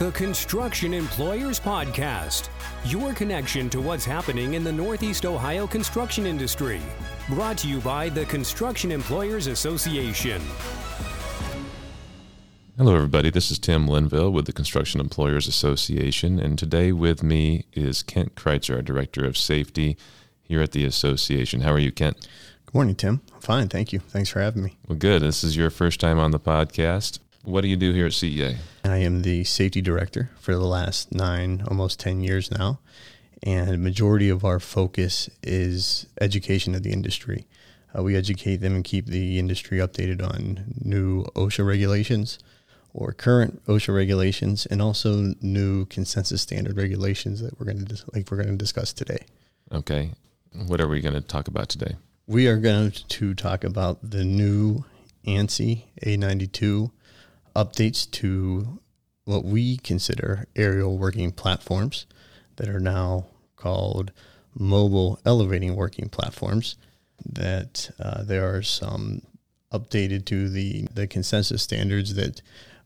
the Construction Employers Podcast, your connection to what's happening in the Northeast Ohio construction industry. Brought to you by the Construction Employers Association. Hello, everybody. This is Tim Linville with the Construction Employers Association, and today with me is Kent Kreitzer, our Director of Safety here at the association. How are you, Kent? Good morning, Tim. I'm fine. Thank you. Thanks for having me. Well, good. This is your first time on the podcast. What do you do here at CEA? I am the safety director for the last nine, almost 10 years now. And the majority of our focus is education of the industry. Uh, we educate them and keep the industry updated on new OSHA regulations or current OSHA regulations and also new consensus standard regulations that we're going to like we're going to discuss today. Okay. What are we going to talk about today? We are going to talk about the new ANSI A92 updates to what we consider aerial working platforms that are now called mobile elevating working platforms. That uh, there are some updated to the, the consensus standards that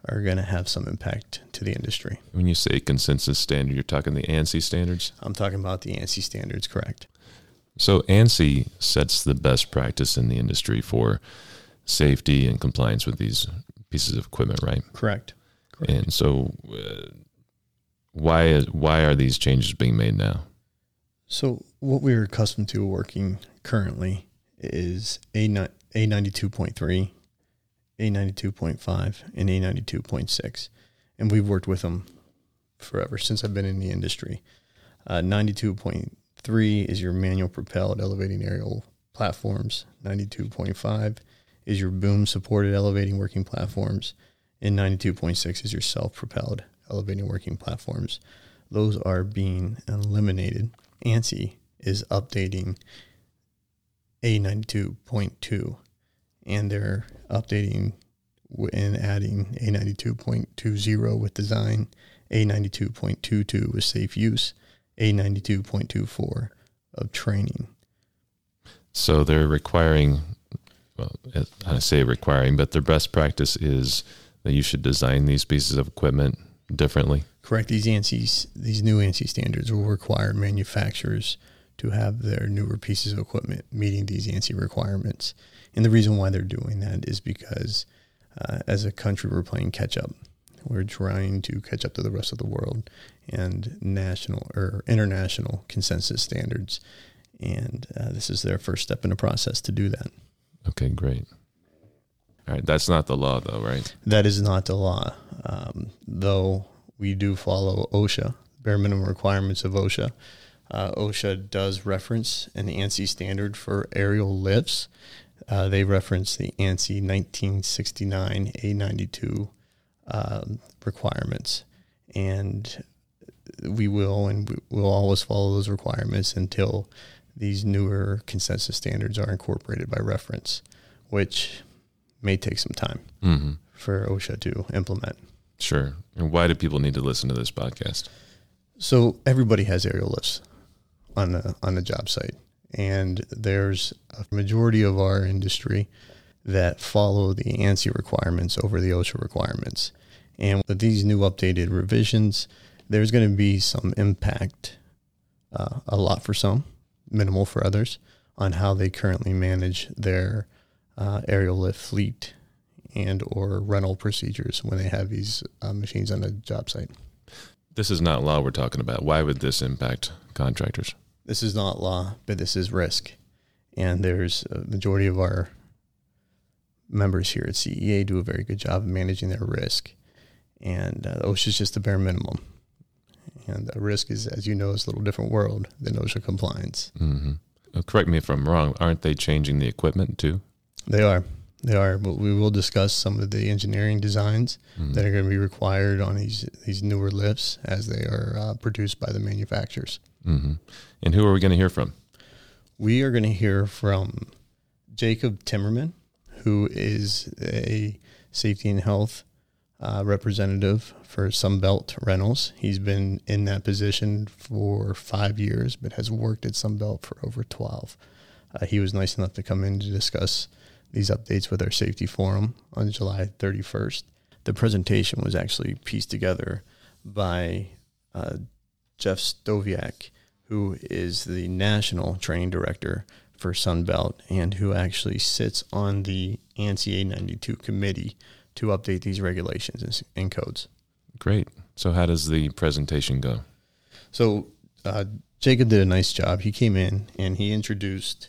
are going to have some impact to the industry. When you say consensus standard, you're talking the ANSI standards? I'm talking about the ANSI standards, correct. So ANSI sets the best practice in the industry for safety and compliance with these pieces of equipment, right? Correct. Correct. And so, uh, why is, why are these changes being made now? So, what we're accustomed to working currently is A A ninety two point three, A ninety two point five, and A ninety two point six, and we've worked with them forever since I've been in the industry. Uh, ninety two point three is your manual propelled elevating aerial platforms. Ninety two point five is your boom supported elevating working platforms, and 92.6 is your self propelled elevating working platforms. Those are being eliminated. ANSI is updating A92.2, and they're updating and adding A92.20 with design, A92.22 with safe use, A92.24 of training. So they're requiring well, I say requiring, but their best practice is that you should design these pieces of equipment differently. Correct. These ANSI, these new ANSI standards will require manufacturers to have their newer pieces of equipment meeting these ANSI requirements. And the reason why they're doing that is because uh, as a country, we're playing catch up. We're trying to catch up to the rest of the world and national or international consensus standards. And uh, this is their first step in the process to do that. Okay, great. All right, that's not the law, though, right? That is not the law, um, though we do follow OSHA, bare minimum requirements of OSHA. Uh, OSHA does reference an ANSI standard for aerial lifts. Uh, they reference the ANSI 1969 A92 um, requirements, and we will and we will always follow those requirements until these newer consensus standards are incorporated by reference, which may take some time mm-hmm. for OSHA to implement. Sure. And why do people need to listen to this podcast? So everybody has aerial lifts on the on the job site, and there's a majority of our industry that follow the ANSI requirements over the OSHA requirements. And with these new updated revisions, there's going to be some impact, uh, a lot for some, minimal for others, on how they currently manage their uh, aerial lift fleet and or rental procedures when they have these uh, machines on a job site. This is not law we're talking about. Why would this impact contractors? This is not law, but this is risk. And there's a majority of our members here at CEA do a very good job of managing their risk. And uh, OSHA is just the bare minimum. And the risk is, as you know, is a little different world than OSHA compliance. Mm-hmm. Correct me if I'm wrong. Aren't they changing the equipment too? They are. They are. But we will discuss some of the engineering designs mm-hmm. that are going to be required on these these newer lifts as they are uh, produced by the manufacturers. Mm-hmm. And who are we going to hear from? We are going to hear from Jacob Timmerman, who is a safety and health uh, representative for Sunbelt Rentals. He's been in that position for five years, but has worked at Sunbelt for over 12. Uh, he was nice enough to come in to discuss these updates with our safety forum on July 31st. The presentation was actually pieced together by uh, Jeff Stoviak, who is the national training director for Sunbelt and who actually sits on the ANSI A92 committee to update these regulations and, and codes. Great. So, how does the presentation go? So, uh, Jacob did a nice job. He came in and he introduced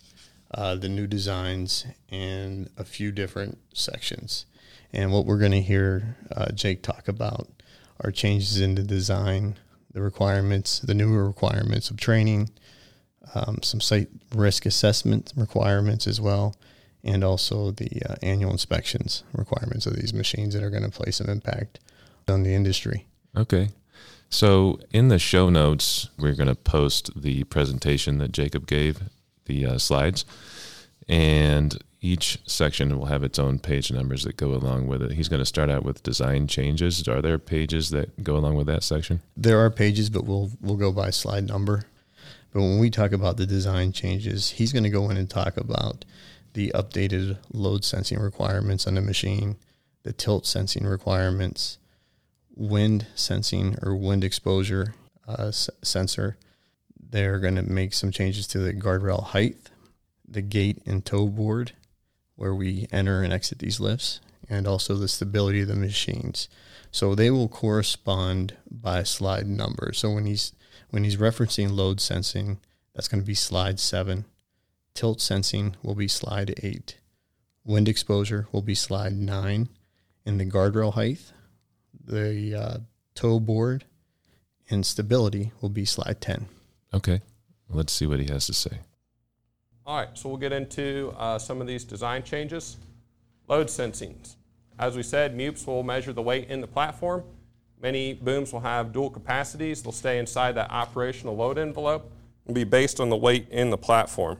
uh, the new designs and a few different sections. And what we're going to hear uh, Jake talk about are changes in the design, the requirements, the newer requirements of training, um, some site risk assessment requirements as well, and also the uh, annual inspections requirements of these machines that are going to play some impact on the industry. Okay. So, in the show notes, we're going to post the presentation that Jacob gave, the uh, slides, and each section will have its own page numbers that go along with it. He's going to start out with design changes. Are there pages that go along with that section? There are pages, but we'll we'll go by slide number. But when we talk about the design changes, he's going to go in and talk about the updated load sensing requirements on the machine, the tilt sensing requirements, wind sensing or wind exposure uh, s- sensor. They're going to make some changes to the guardrail height, the gate and toe board, where we enter and exit these lifts, and also the stability of the machines. So they will correspond by slide number. So when he's when he's referencing load sensing, that's going to be slide seven. Tilt sensing will be slide eight. Wind exposure will be slide nine. And the guardrail height, the uh, toe board, and stability will be slide 10. Okay. Let's see what he has to say. All right, so we'll get into uh, some of these design changes. Load sensing. As we said, MEWPs will measure the weight in the platform. Many booms will have dual capacities. They'll stay inside that operational load envelope and be based on the weight in the platform.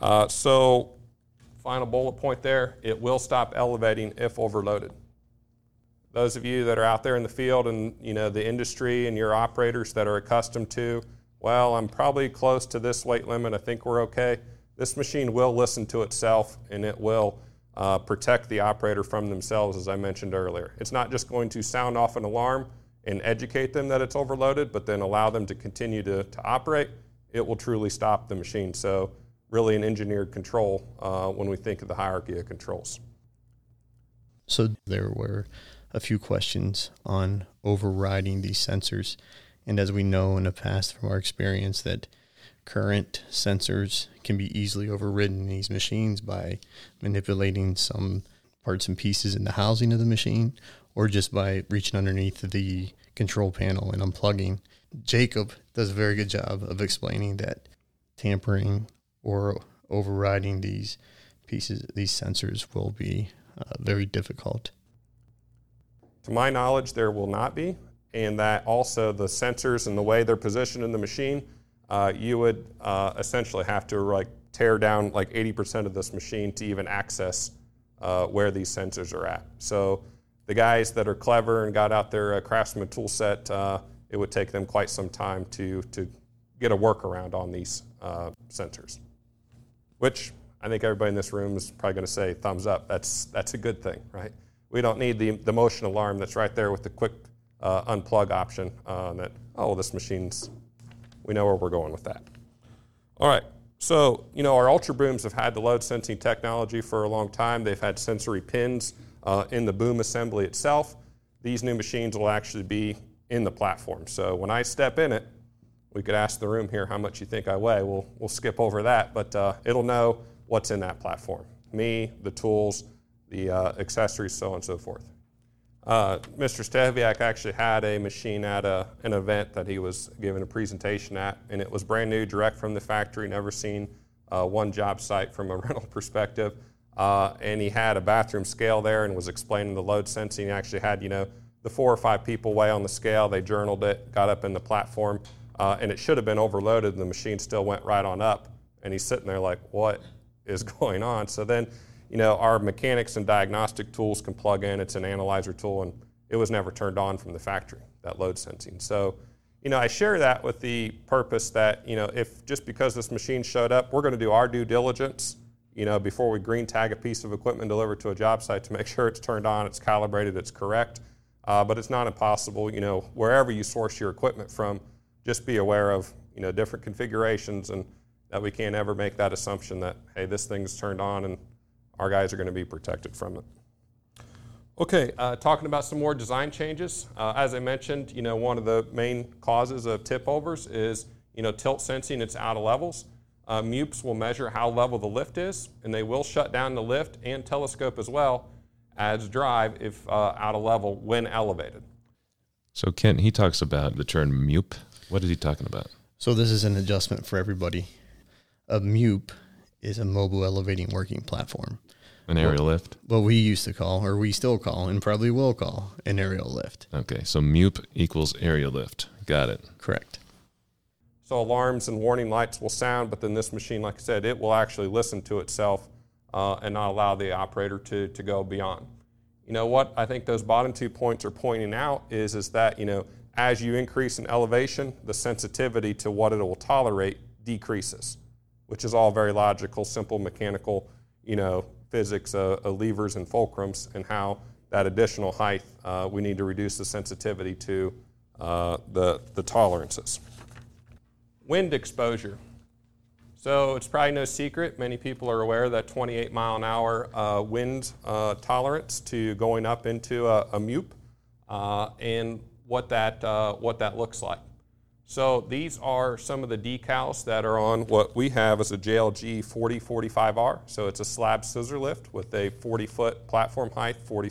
Uh, so, final bullet point there, it will stop elevating if overloaded. Those of you that are out there in the field and you know the industry and your operators that are accustomed to, well, I'm probably close to this weight limit. I think we're okay. This machine will listen to itself and it will uh, protect the operator from themselves, as I mentioned earlier. It's not just going to sound off an alarm and educate them that it's overloaded, but then allow them to continue to, to operate. It will truly stop the machine. So, really, an engineered control uh, when we think of the hierarchy of controls. So, there were a few questions on overriding these sensors. And as we know in the past from our experience, that current sensors can be easily overridden in these machines by manipulating some parts and pieces in the housing of the machine or just by reaching underneath the control panel and unplugging. Jacob does a very good job of explaining that tampering or overriding these pieces, these sensors will be uh, very difficult. To my knowledge, there will not be, and that also the sensors and the way they're positioned in the machine uh, you would uh, essentially have to like tear down like 80% of this machine to even access uh, where these sensors are at. So the guys that are clever and got out their Craftsman tool set, uh, it would take them quite some time to, to get a workaround on these uh, sensors, which I think everybody in this room is probably going to say thumbs up. That's, that's a good thing, right? We don't need the, the motion alarm that's right there with the quick unplug option that, oh, this machine's we know where we're going with that. All right. So, you know, our Ultra Booms have had the load sensing technology for a long time. They've had sensory pins uh, in the boom assembly itself. These new machines will actually be in the platform. So when I step in it, we could ask the room here how much you think I weigh. We'll, we'll skip over that, but uh, it'll know what's in that platform me, the tools, the uh, accessories, so on and so forth. Uh, Mr. Steviak actually had a machine at a, an event that he was giving a presentation at, and it was brand new, direct from the factory, never seen uh, one job site from a rental perspective. Uh, and he had a bathroom scale there and was explaining the load sensing. He actually had, you know, the four or five people weigh on the scale. They journaled it, got up in the platform, uh, and it should have been overloaded, and the machine still went right on up. And he's sitting there like, what is going on? So then you know, our mechanics and diagnostic tools can plug in. It's an analyzer tool, and it was never turned on from the factory, that load sensing. So, you know, I share that with the purpose that, you know, if just because this machine showed up, we're going to do our due diligence, you know, before we green tag a piece of equipment delivered to a job site to make sure it's turned on, it's calibrated, it's correct. uh, but it's not impossible. You know, wherever you source your equipment from, just be aware of you know different configurations and that we can't ever make that assumption that hey this thing's turned on and our guys are going to be protected from it. Okay, uh, talking about some more design changes. Uh, as I mentioned, you know one of the main causes of tip overs is you know tilt sensing. It's out of levels. Uh, MEWPs will measure how level the lift is, and they will shut down the lift and telescope as well as drive if uh, out of level when elevated. So Kent, he talks about the term MEWP. What is he talking about? So this is an adjustment for everybody. A MEWP is a mobile elevating working platform. An aerial lift. What we used to call, or we still call, and probably will call, an aerial lift. Okay, so MEWP equals aerial lift. Got it. Correct. So alarms and warning lights will sound, but then this machine, like I said, it will actually listen to itself uh, and not allow the operator to, to go beyond. You know what I think those bottom two points are pointing out is, is that, you know, as you increase in elevation, the sensitivity to what it will tolerate decreases, which is all very logical, simple mechanical, you know, physics uh, of levers and fulcrums and how that additional height, uh, we need to reduce the sensitivity to uh, the, the tolerances. Wind exposure. So it's probably no secret, many people are aware that 28 mile an hour uh, wind uh, tolerance to going up into a, a MEWP uh, and what that, what that looks like. So these are some of the decals that are on what we have as a JLG 4045R. So it's a slab scissor lift with a 40 foot platform height, 40,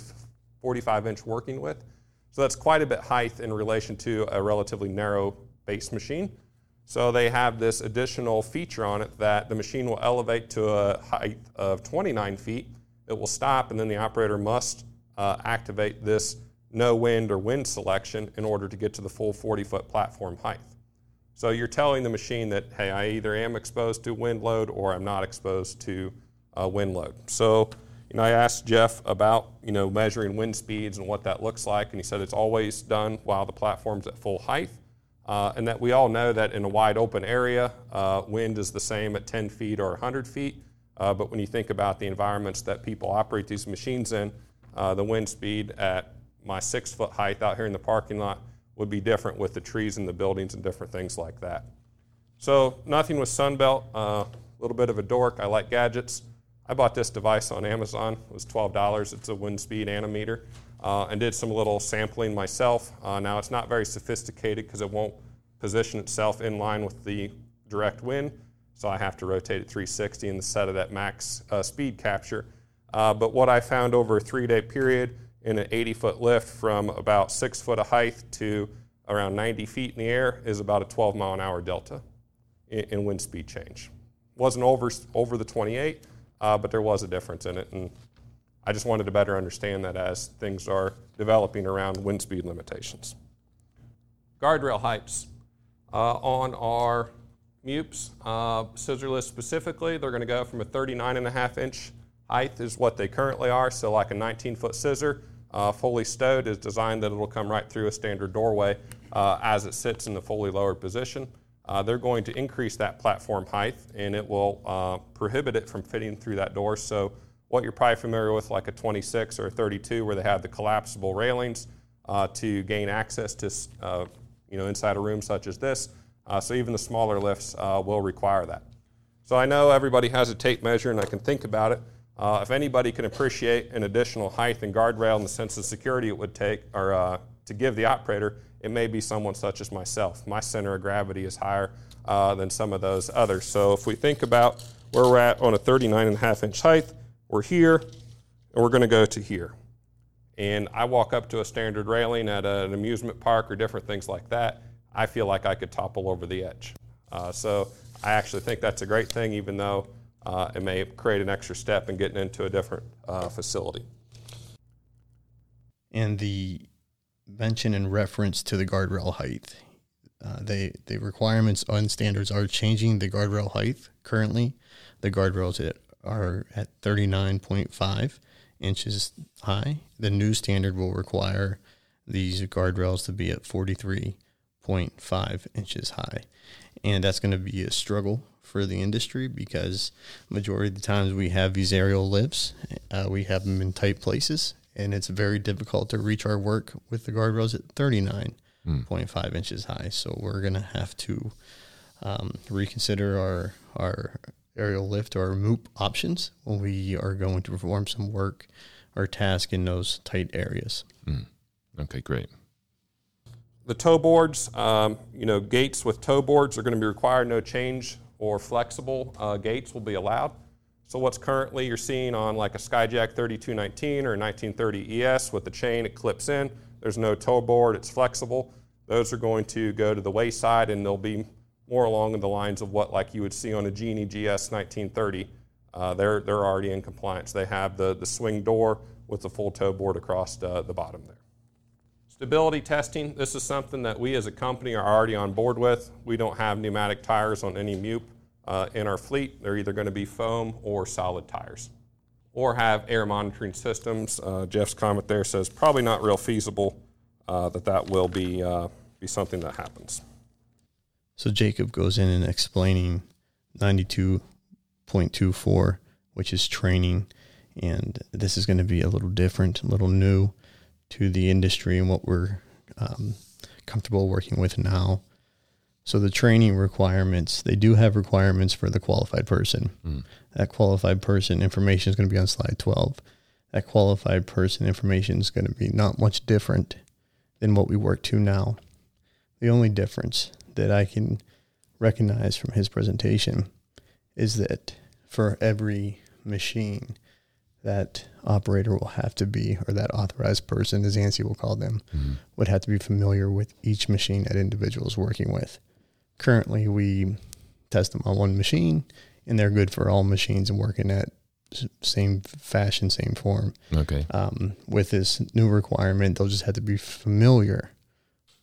45 inch working width. So that's quite a bit height in relation to a relatively narrow base machine. So they have this additional feature on it that the machine will elevate to a height of 29 feet. It will stop, and then the operator must uh, activate this no wind or wind selection in order to get to the full 40 foot platform height. So you're telling the machine that, hey, I either am exposed to wind load or I'm not exposed to uh, wind load. So, you know, I asked Jeff about, you know, measuring wind speeds and what that looks like, and he said it's always done while the platform's at full height. Uh, and that we all know that in a wide open area, uh, wind is the same at 10 feet or 100 feet. Uh, but when you think about the environments that people operate these machines in, uh, the wind speed at my six foot height out here in the parking lot would be different with the trees and the buildings and different things like that. So nothing with Sunbelt. A uh, little bit of a dork. I like gadgets. I bought this device on Amazon. It was $12. It's a wind speed anemometer. Uh, and did some little sampling myself. Uh, now it's not very sophisticated because it won't position itself in line with the direct wind. So I have to rotate it 360 and set it at max uh, speed capture. Uh, but what I found over a three day period in an 80 foot lift from about six foot of height to around 90 feet in the air is about a 12 mile an hour delta in, in wind speed change. Wasn't over, over the 28, uh, but there was a difference in it. And I just wanted to better understand that as things are developing around wind speed limitations. Guardrail heights. Uh, on our MEWPs, uh, scissor lift specifically, they're going to go from a 39 and a half inch height is what they currently are, so like a 19 foot scissor uh, fully stowed is designed that it'll come right through a standard doorway uh, as it sits in the fully lowered position. Uh, they're going to increase that platform height and it will uh, prohibit it from fitting through that door. So, what you're probably familiar with, like a 26 or a 32, where they have the collapsible railings uh, to gain access to uh, you know, inside a room such as this. so, even the smaller lifts will require that. So, I know everybody has a tape measure and I can think about it. Uh, if anybody can appreciate an additional height and guardrail in the sense of security it would take, or uh, to give the operator, it may be someone such as myself. My center of gravity is higher uh, than some of those others. So if we think about where we're at on a 39 and a half inch height, we're here, and we're going to go to here. And I walk up to a standard railing at an amusement park or different things like that, I feel like I could topple over the edge. Uh, so I actually think that's a great thing, even though uh, it may create an extra step in getting into a different uh, facility. And the mention and reference to the guardrail height, uh, they the requirements on standards are changing the guardrail height. Currently, the guardrails are at 39.5 inches high. The new standard will require these guardrails to be at 43.5 inches high, and that's going to be a struggle for the industry because majority of the times we have these aerial lifts, uh, we have them in tight places, and it's very difficult to reach our work with the guardrails at 39.5 inches high. So we're going to have to um, reconsider our our aerial lift or MEWP options when we are going to perform some work or task in those tight areas. Okay, great. The toe boards, um, you know, gates with toe boards are going to be required. No change or flexible uh, gates will be allowed. So what's currently you're seeing on like a Skyjack 3219 or a 1930 ES with the chain, it clips in. There's no toe board. It's flexible. Those are going to go to the wayside, and they'll be more along the lines of what like you would see on a Genie GS 1930. Uh, they're they're already in compliance. They have the the swing door with the full toe board across uh, the bottom there. Stability testing, this is something that we as a company are already on board with. We don't have pneumatic tires on any MEWP uh, in our fleet. They're either going to be foam or solid tires. Or have air monitoring systems. Uh, Jeff's comment there says probably not real feasible uh, that that will be, uh, be something that happens. So Jacob goes in and explaining 92.24, which is training. And this is going to be a little different, a little new to the industry and what we're um, comfortable working with now. So the training requirements, they do have requirements for the qualified person. That qualified person information is going to be on slide 12. That qualified person information is going to be not much different than what we work to now. The only difference that I can recognize from his presentation is that for every machine, that operator will have to be, or that authorized person, as ANSI will call them, would have to be familiar with each machine that individual is working with. Currently, we test them on one machine, and they're good for all machines and working at same fashion, same form. Okay. Um, with this new requirement, they'll just have to be familiar,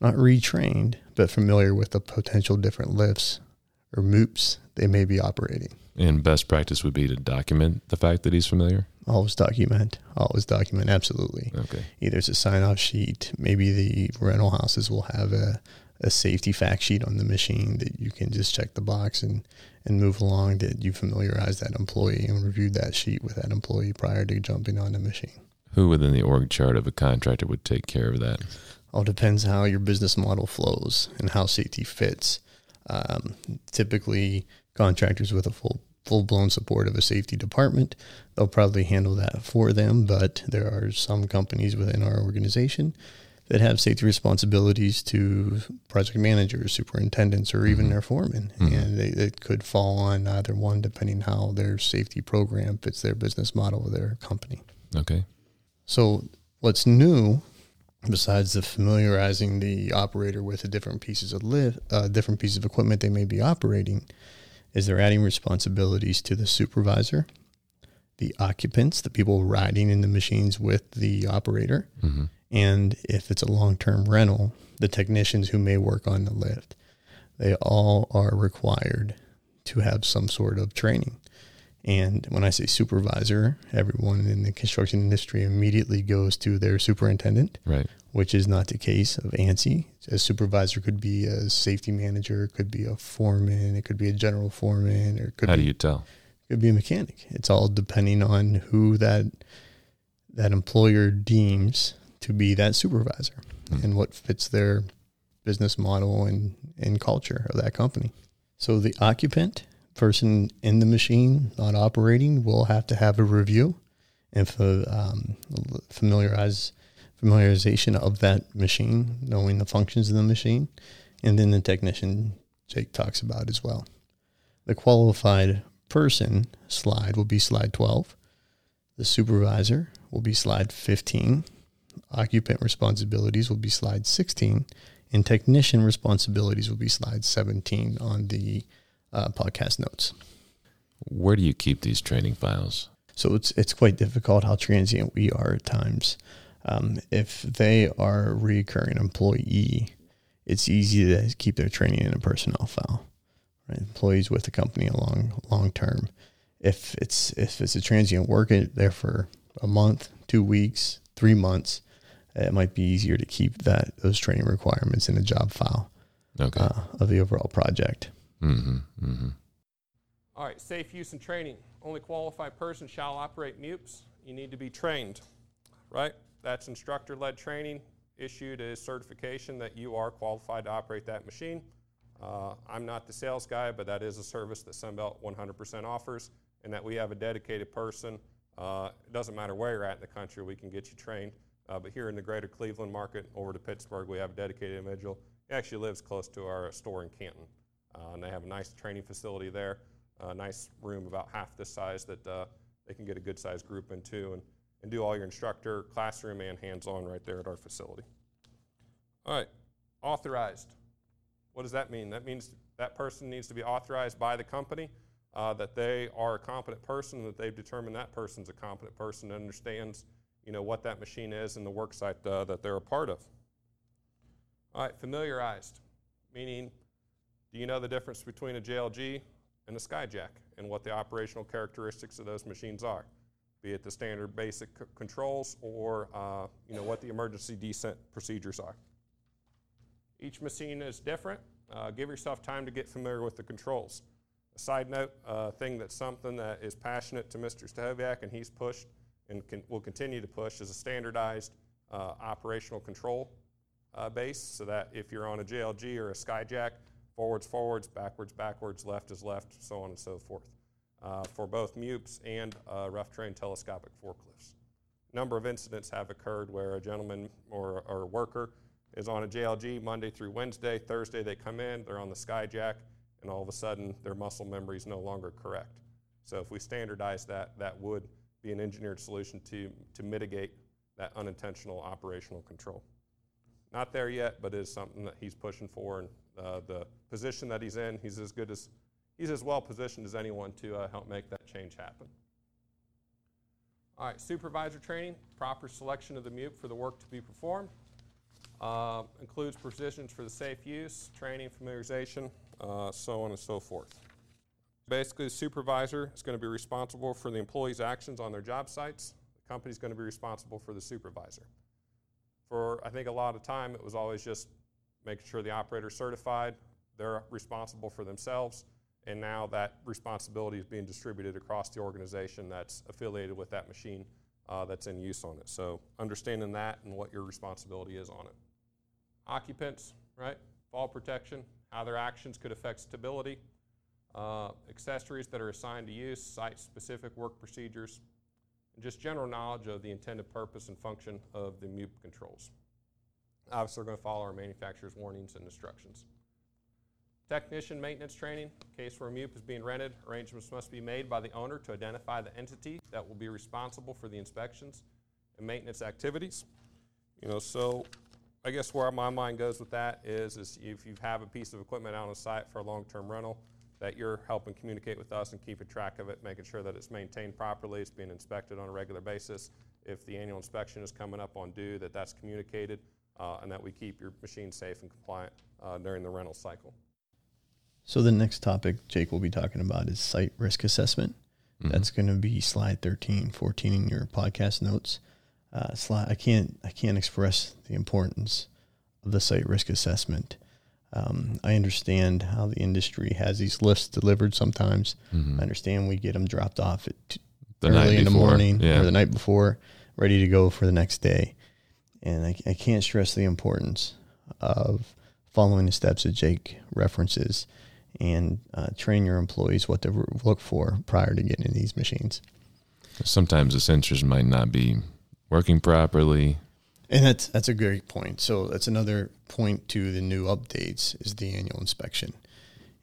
not retrained, but familiar with the potential different lifts or MEWPs they may be operating. And best practice would be to document the fact that he's familiar. Always document. Always document. Absolutely. Okay. Either it's a sign off sheet. Maybe the rental houses will have a, a safety fact sheet on the machine that you can just check the box and, and move along that you familiarize that employee and reviewed that sheet with that employee prior to jumping on the machine. Who within the org chart of a contractor would take care of that? All depends how your business model flows and how safety fits. Um, typically, contractors with a full full blown support of a safety department, they'll probably handle that for them. But there are some companies within our organization that have safety responsibilities to project managers, superintendents, or even their foremen, and they, it could fall on either one depending how their safety program fits their business model of their company. Okay. So what's new, besides the familiarizing the operator with the different pieces of lift, uh, different pieces of equipment they may be operating, is they're adding responsibilities to the supervisor, the occupants, the people riding in the machines with the operator, mm-hmm. and if it's a long-term rental, the technicians who may work on the lift. They all are required to have some sort of training. And when I say supervisor, everyone in the construction industry immediately goes to their superintendent, Right. which is not the case of ANSI. A supervisor could be a safety manager, it could be a foreman, it could be a general foreman, or it could How be do you tell? could be a mechanic. It's all depending on who that that employer deems to be that supervisor hmm. and what fits their business model and, and culture of that company. So the occupant, person in the machine, not operating, will have to have a review and for, um, familiarize familiarization of that machine, knowing the functions of the machine, and then the technician Jake talks about as well. The qualified person slide will be slide 12. The supervisor will be slide 15. Occupant responsibilities will be slide 16. And technician responsibilities will be slide 17 on the uh, podcast notes. Where do you keep these training files? So it's it's quite difficult how transient we are at times. Um, if they are a recurring employee, it's easy to keep their training in a personnel file. Right? Employees with the company long long term. If it's if it's a transient worker there for a month, two weeks, three months, it might be easier to keep that those training requirements in a job file Okay. uh, of the overall project. Mm-hmm. Mm-hmm. All right, safe use and training. Only qualified person shall operate MEWPs. You need to be trained. right? That's instructor led training issued a certification that you are qualified to operate that machine. Uh, I'm not the sales guy, but that is a service that Sunbelt 100% offers, and that we have a dedicated person. Uh, it doesn't matter where you're at in the country, we can get you trained. Uh, but here in the greater Cleveland market, over to Pittsburgh, we have a dedicated individual. He actually lives close to our store in Canton, uh, and they have a nice training facility there, a nice room about half this size that uh, they can get a good sized group into and, and do all your instructor, classroom, and hands on right there at our facility. All right, authorized. What does that mean? That means that person needs to be authorized by the company, uh, that they are a competent person, that they've determined that person's a competent person and understands, you know, what that machine is and the work site uh, that they're a part of. All right, familiarized, meaning, do you know the difference between a JLG and a Skyjack and what the operational characteristics of those machines are? Be it the standard basic c- controls or, uh, you know, what the emergency descent procedures are. Each machine is different. Uh, give yourself time to get familiar with the controls. A side note, uh, thing that's something that is passionate to Mr. Stahoviak and he's pushed and can, will continue to push is a standardized uh, operational control uh, base so that if you're on a JLG or a Skyjack, forwards, forwards, backwards, backwards, left is left, so on and so forth. Uh, for both MEWPs and uh, rough terrain telescopic forklifts. A number of incidents have occurred where a gentleman or, or a worker is on a JLG Monday through Wednesday. Thursday they come in, they're on the Skyjack, and all of a sudden their muscle memory is no longer correct. So if we standardize that, that would be an engineered solution to, to mitigate that unintentional operational control. Not there yet, but is something that he's pushing for, and uh, the position that he's in, he's as good as he's as well positioned as anyone to uh, help make that change happen. All right, supervisor training, proper selection of the MEWP for the work to be performed. Uh, includes provisions for the safe use, training, familiarization, uh, so on and so forth. Basically, the supervisor is going to be responsible for the employee's actions on their job sites. The company is going to be responsible for the supervisor. For I think a lot of time, it was always just making sure the operator is certified, they're responsible for themselves, and now that responsibility is being distributed across the organization that's affiliated with that machine uh, that's in use on it. So understanding that and what your responsibility is on it occupants, right? Fall protection, how their actions could affect stability, uh, accessories that are assigned to use, site-specific work procedures, and just general knowledge of the intended purpose and function of the MEWP controls. Obviously, we're going to follow our manufacturer's warnings and instructions. Technician maintenance training. Case where a MEWP is being rented, arrangements must be made by the owner to identify the entity that will be responsible for the inspections and maintenance activities. You know, so I guess where my mind goes with that is, is if you have a piece of equipment out on a site for a long-term rental, that you're helping communicate with us and keeping track of it, making sure that it's maintained properly, it's being inspected on a regular basis. If the annual inspection is coming up on due, that that's communicated, and that we keep your machine safe and compliant uh, during the rental cycle. So the next topic Jake will be talking about is site risk assessment. Mm-hmm. That's going to be slide 13, 14 in your podcast notes uh, slide. I can't I can't express the importance of the site risk assessment. Um, I understand how the industry has these lists delivered sometimes. Mm-hmm. I understand we get them dropped off at t- early in the morning yeah. or the night before, ready to go for the next day. And I, I can't stress the importance of following the steps that Jake references and uh, train your employees what to look for prior to getting in these machines. Sometimes the sensors might not be working properly. And that's that's a great point. So that's another point to the new updates is the annual inspection.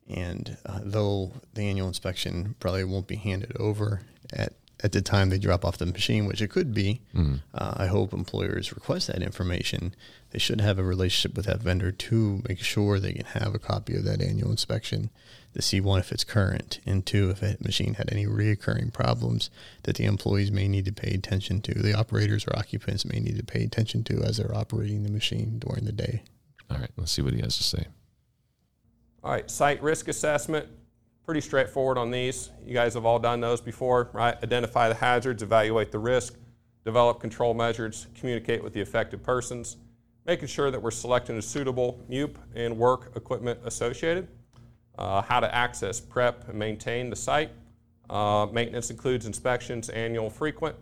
And uh, though the annual inspection probably won't be handed over at at the time they drop off the machine, which it could be. Mm. Uh, I hope employers request that information. They should have a relationship with that vendor to make sure they can have a copy of that annual inspection to see one if it's current, and two if that machine had any reoccurring problems that the employees may need to pay attention to, the operators or occupants may need to pay attention to as they're operating the machine during the day. All right, let's see what he has to say. All right, site risk assessment pretty straightforward on these. You guys have all done those before, right? Identify the hazards, evaluate the risk, develop control measures, communicate with the affected persons, making sure that we're selecting a suitable MEWP and work equipment associated, uh, how to access, prep, and maintain the site. Uh, maintenance includes inspections, annual, frequent,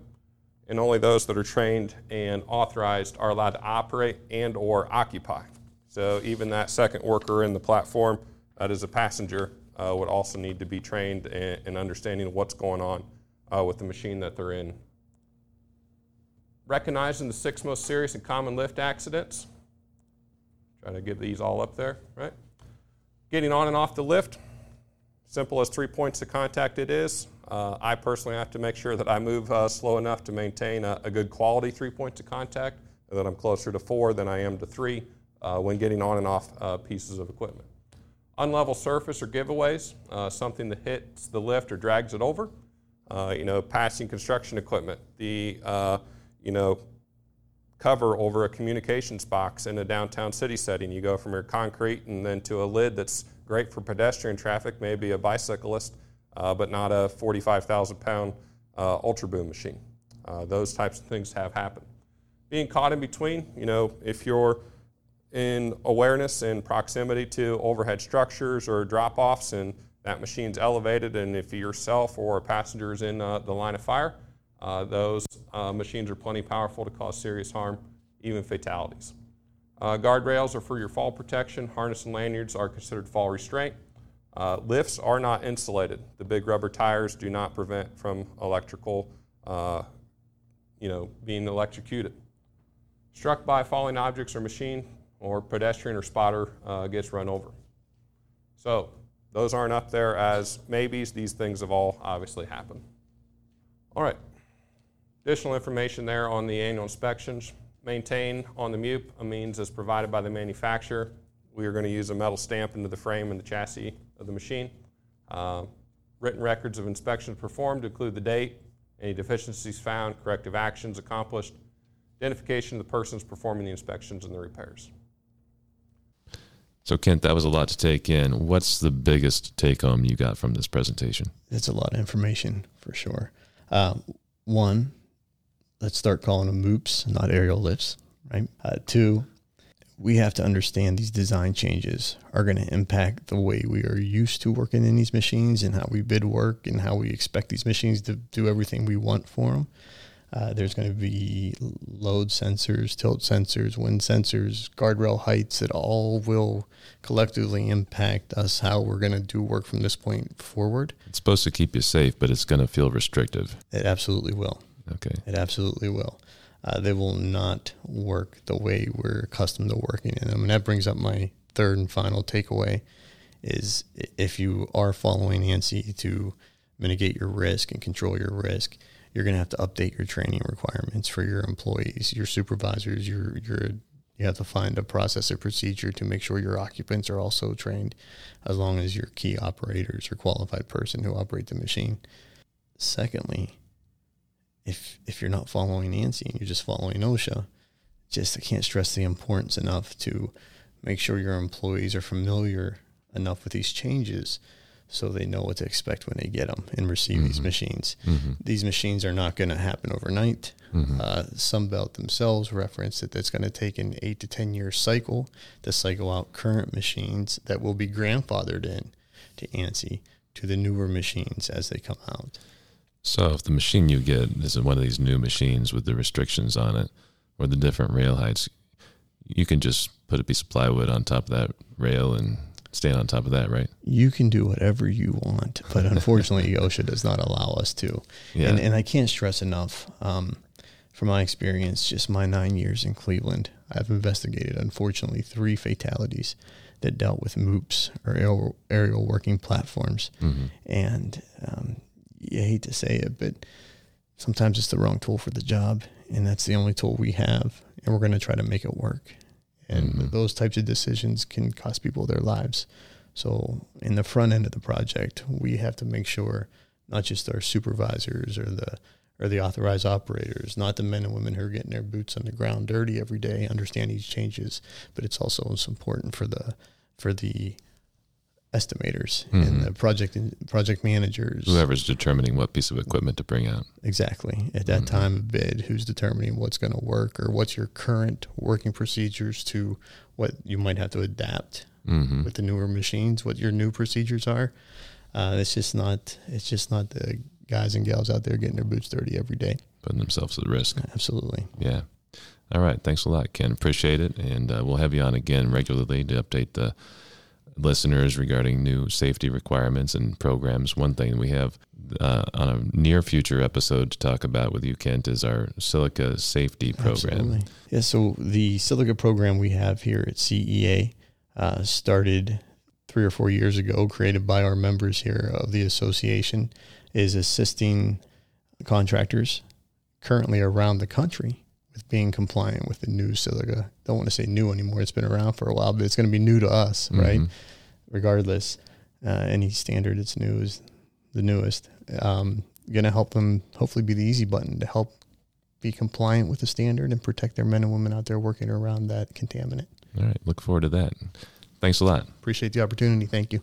and only those that are trained and authorized are allowed to operate and or occupy. So even that second worker in the platform that is a passenger would also need to be trained in, in understanding what's going on uh, with the machine that they're in. Recognizing the six most serious and common lift accidents. Try to get these all up there, right? Getting on and off the lift, simple as three points of contact it is. Uh, I personally have to make sure that I move uh, slow enough to maintain a, a, good quality three points of contact, and that I'm closer to four than I am to three uh, when getting on and off uh, pieces of equipment. Unlevel surface or giveaways, uh, something that hits the lift or drags it over. Uh, you know, passing construction equipment, the you know cover over a communications box in a downtown city setting. You go from your concrete and then to a lid that's great for pedestrian traffic, maybe a bicyclist, uh, but not a 45,000 pound uh, ultra boom machine. Uh, those types of things have happened. Being caught in between, you know, if you're in awareness and proximity to overhead structures or drop offs and that machine's elevated, and if yourself or a passenger is in uh, the line of fire, uh, those uh, machines are plenty powerful to cause serious harm, even fatalities. Uh, guardrails are for your fall protection. Harness and lanyards are considered fall restraint. Uh, lifts are not insulated. The big rubber tires do not prevent from electrical, uh, you know, being electrocuted. Struck by falling objects or machine, or pedestrian or spotter uh, gets run over. So those aren't up there as maybes. These things have all obviously happened. All right. Additional information there on the annual inspections. Maintain on the MEWP a means as provided by the manufacturer. We are going to use a metal stamp into the frame and the chassis of the machine. Uh, written records of inspections performed include the date, any deficiencies found, corrective actions accomplished, identification of the persons performing the inspections and the repairs. So, Kent, that was a lot to take in. What's the biggest take home you got from this presentation? It's a lot of information for sure. Uh, one, let's start calling them MEWPs, not aerial lifts, right? Uh, two, we have to understand these design changes are going to impact the way we are used to working in these machines and how we bid work and how we expect these machines to do everything we want for them. Uh, there's going to be load sensors, tilt sensors, wind sensors, guardrail heights that all will collectively impact us how we're going to do work from this point forward. It's supposed to keep you safe, but it's going to feel restrictive. It absolutely will. Okay. It absolutely will. Uh, they will not work the way we're accustomed to working in them. And that brings up my third and final takeaway is if you are following ANSI to mitigate your risk and control your risk, you're going to have to update your training requirements for your employees, your supervisors, your your you have to find a process or procedure to make sure your occupants are also trained as long as your key operators or qualified person who operate the machine. Secondly, if if you're not following ANSI and you're just following OSHA, just I can't stress the importance enough to make sure your employees are familiar enough with these changes so they know what to expect when they get them and receive mm-hmm. these machines. Mm-hmm. These machines are not going to happen overnight. Mm-hmm. Uh, Sunbelt themselves reference that it's going to take an eight to 10 year cycle to cycle out current machines that will be grandfathered in to ANSI to the newer machines as they come out. So if the machine you get is one of these new machines with the restrictions on it or the different rail heights, you can just put a piece of plywood on top of that rail and stand on top of that, right? You can do whatever you want, but unfortunately, OSHA does not allow us to. Yeah. And, and I can't stress enough, um, from my experience, just my nine years in Cleveland, I've investigated, unfortunately, three fatalities that dealt with MEWPs or aerial, aerial working platforms. Mm-hmm. And um, you hate to say it, but sometimes it's the wrong tool for the job, and that's the only tool we have, and we're going to try to make it work. And mm-hmm. those types of decisions can cost people their lives. So, in the front end of the project, we have to make sure not just our supervisors or the or the authorized operators, not the men and women who are getting their boots on the ground dirty every day, understand these changes, but it's also it's important for the for the estimators mm-hmm. and the project project managers. Whoever's determining what piece of equipment to bring out. Exactly. At that mm-hmm. time of bid, who's determining what's going to work or what's your current working procedures to what you might have to adapt mm-hmm. with the newer machines, what your new procedures are. Uh, it's just not it's just not the guys and gals out there getting their boots dirty every day. putting themselves at risk. Absolutely. Yeah. All right. Thanks a lot, Ken. Appreciate it. And uh, we'll have you on again regularly to update the listeners regarding new safety requirements and programs. One thing we have uh, on a near future episode to talk about with you, Kent, is our silica safety program. Absolutely. Yeah. So the silica program we have here at CEA uh, started three or four years ago, created by our members here of the association, is assisting contractors currently around the country with being compliant with the new silica. Don't want to say new anymore; it's been around for a while, but it's going to be new to us, right? Mhm. Regardless, uh, any standard it's new is the newest. Um, going to help them hopefully be the easy button to help be compliant with the standard and protect their men and women out there working around that contaminant. All right. Look forward to that. Thanks a lot. Appreciate the opportunity. Thank you.